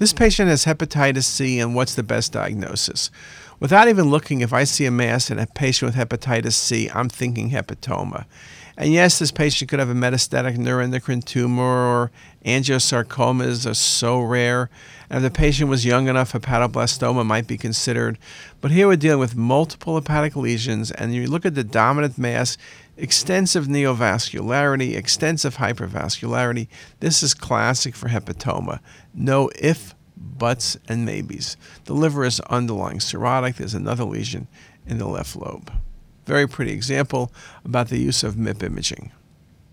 This patient has hepatitis C, and what's the best diagnosis? Without even looking, if I see a mass in a patient with hepatitis C, I'm thinking hepatoma. And yes, this patient could have a metastatic neuroendocrine tumor or angiosarcomas are so rare. And if the patient was young enough, hepatoblastoma might be considered. But here we're dealing with multiple hepatic lesions, and you look at the dominant mass, extensive neovascularity, extensive hypervascularity. This is classic for hepatoma. No if, buts, and maybes. The liver is underlying cirrhotic. There's another lesion in the left lobe. Very pretty example about the use of MIP imaging.